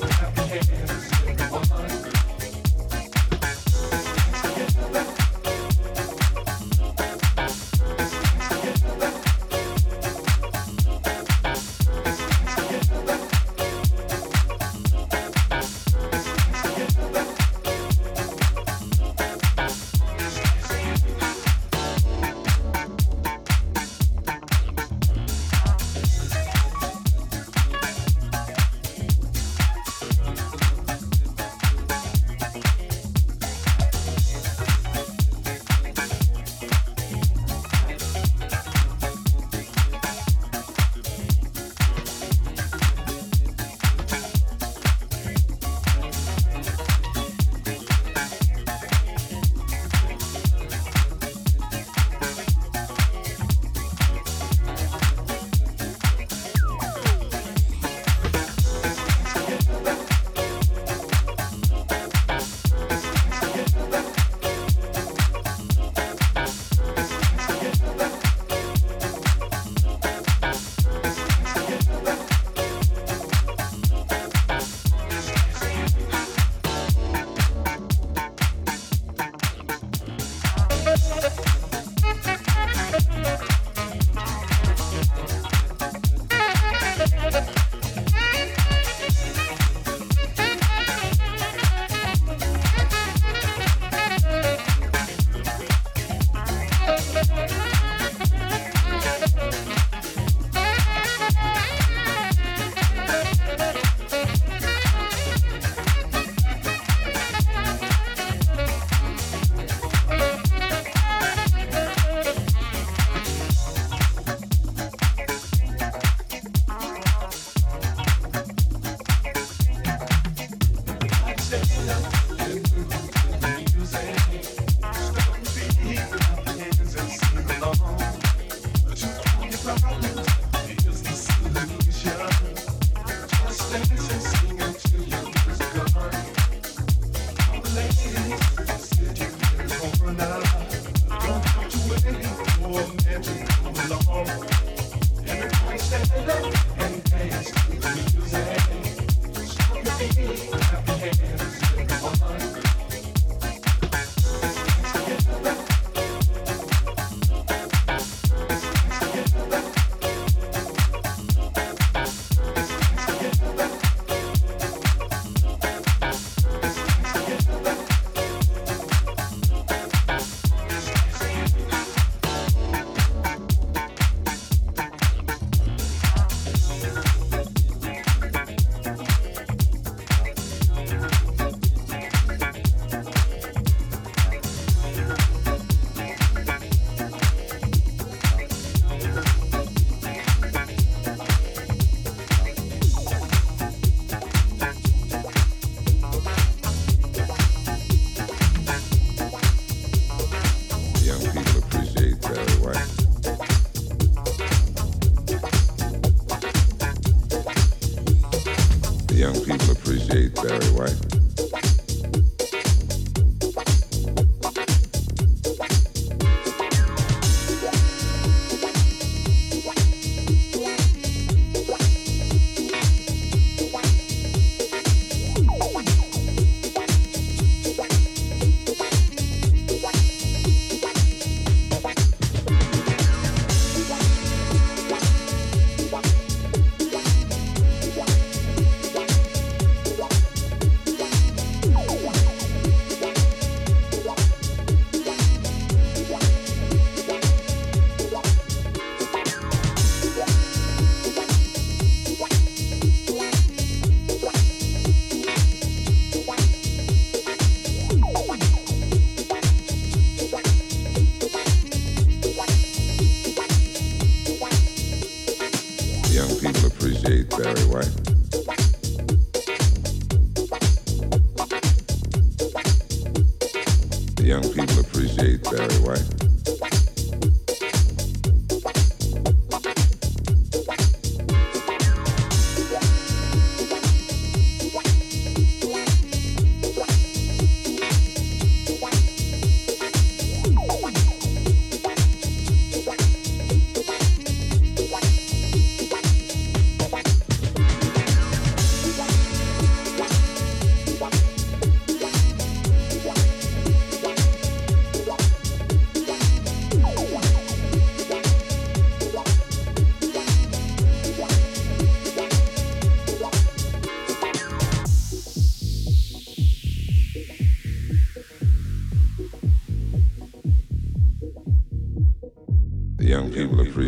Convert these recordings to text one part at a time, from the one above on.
Clap your hands.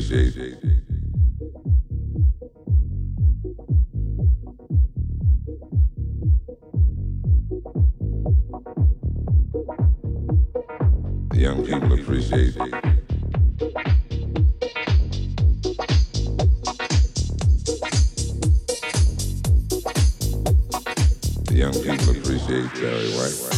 DJ. The young people appreciate it. The young people appreciate Barry White.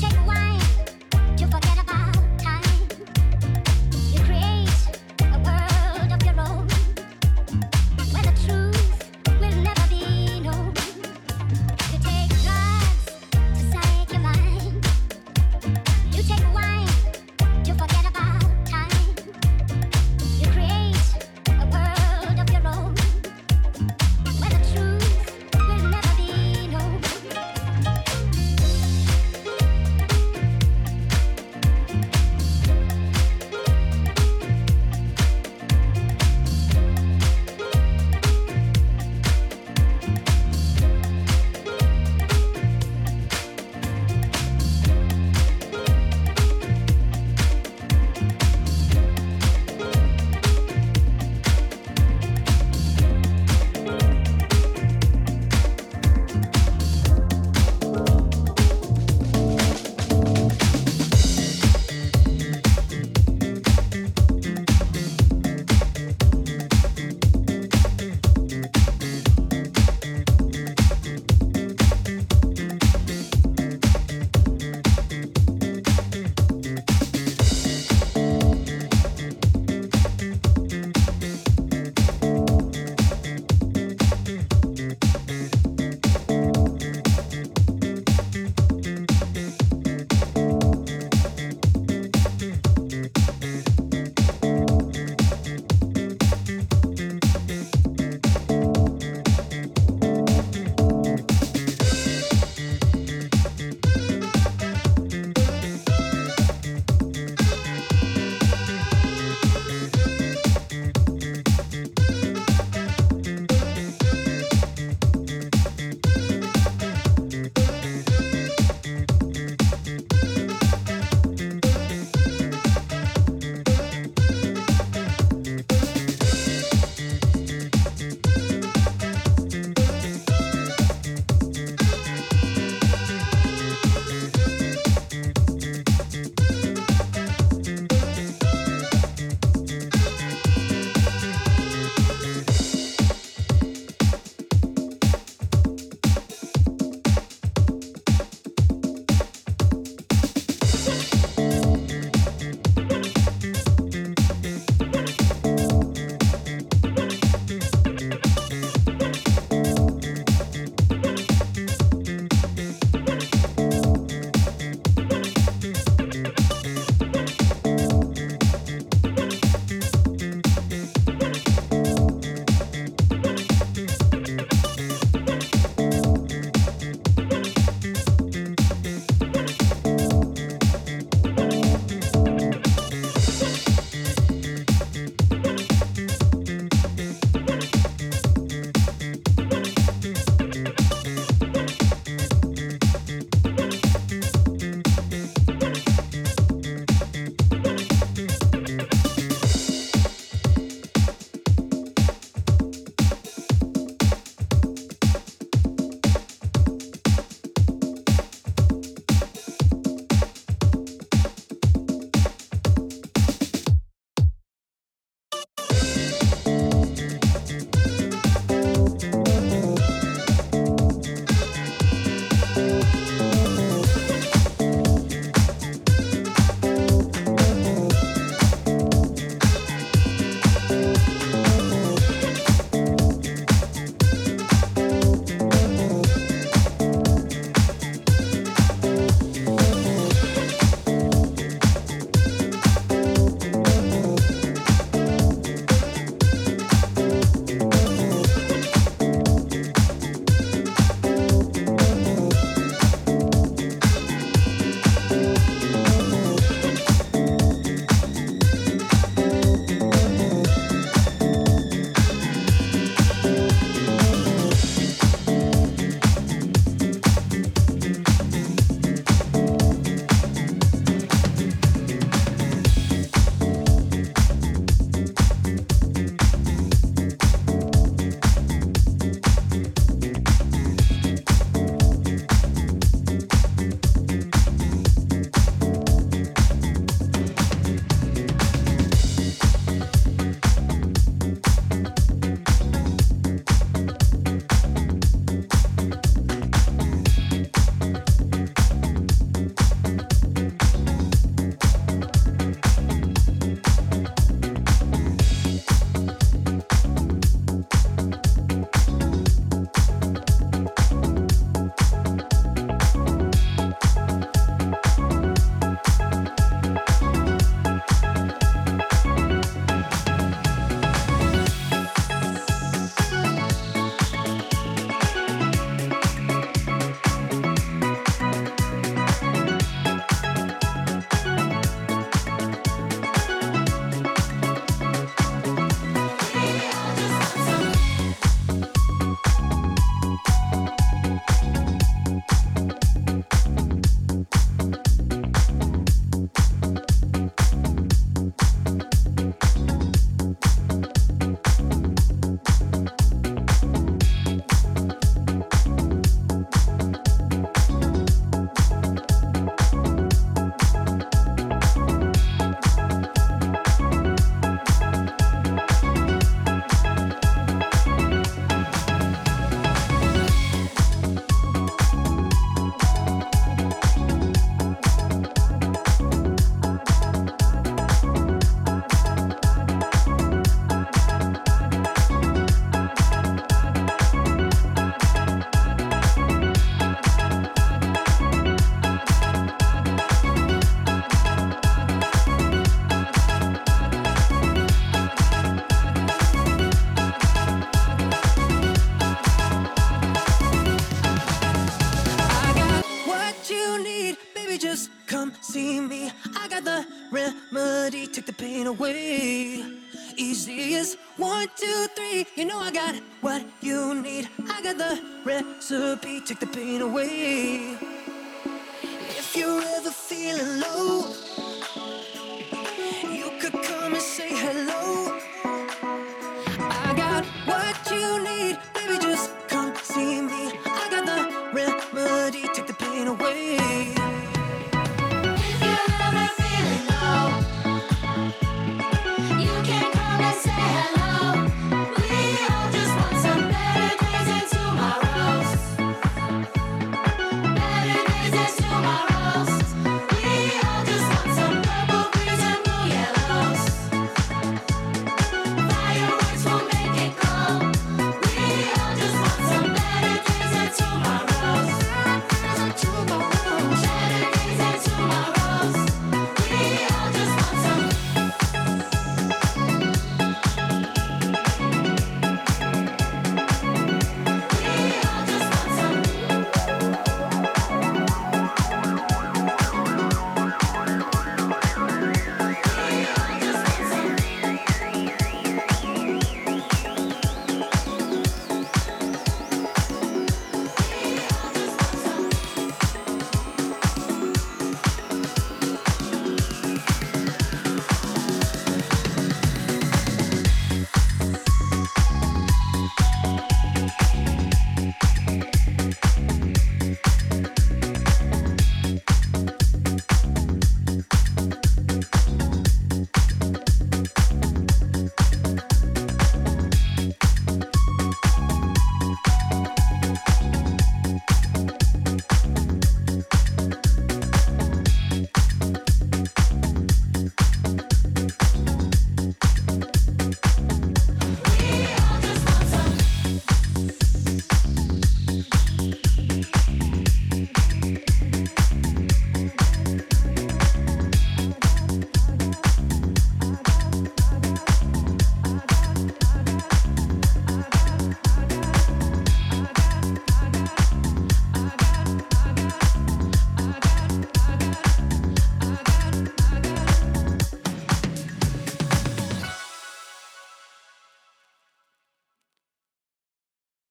check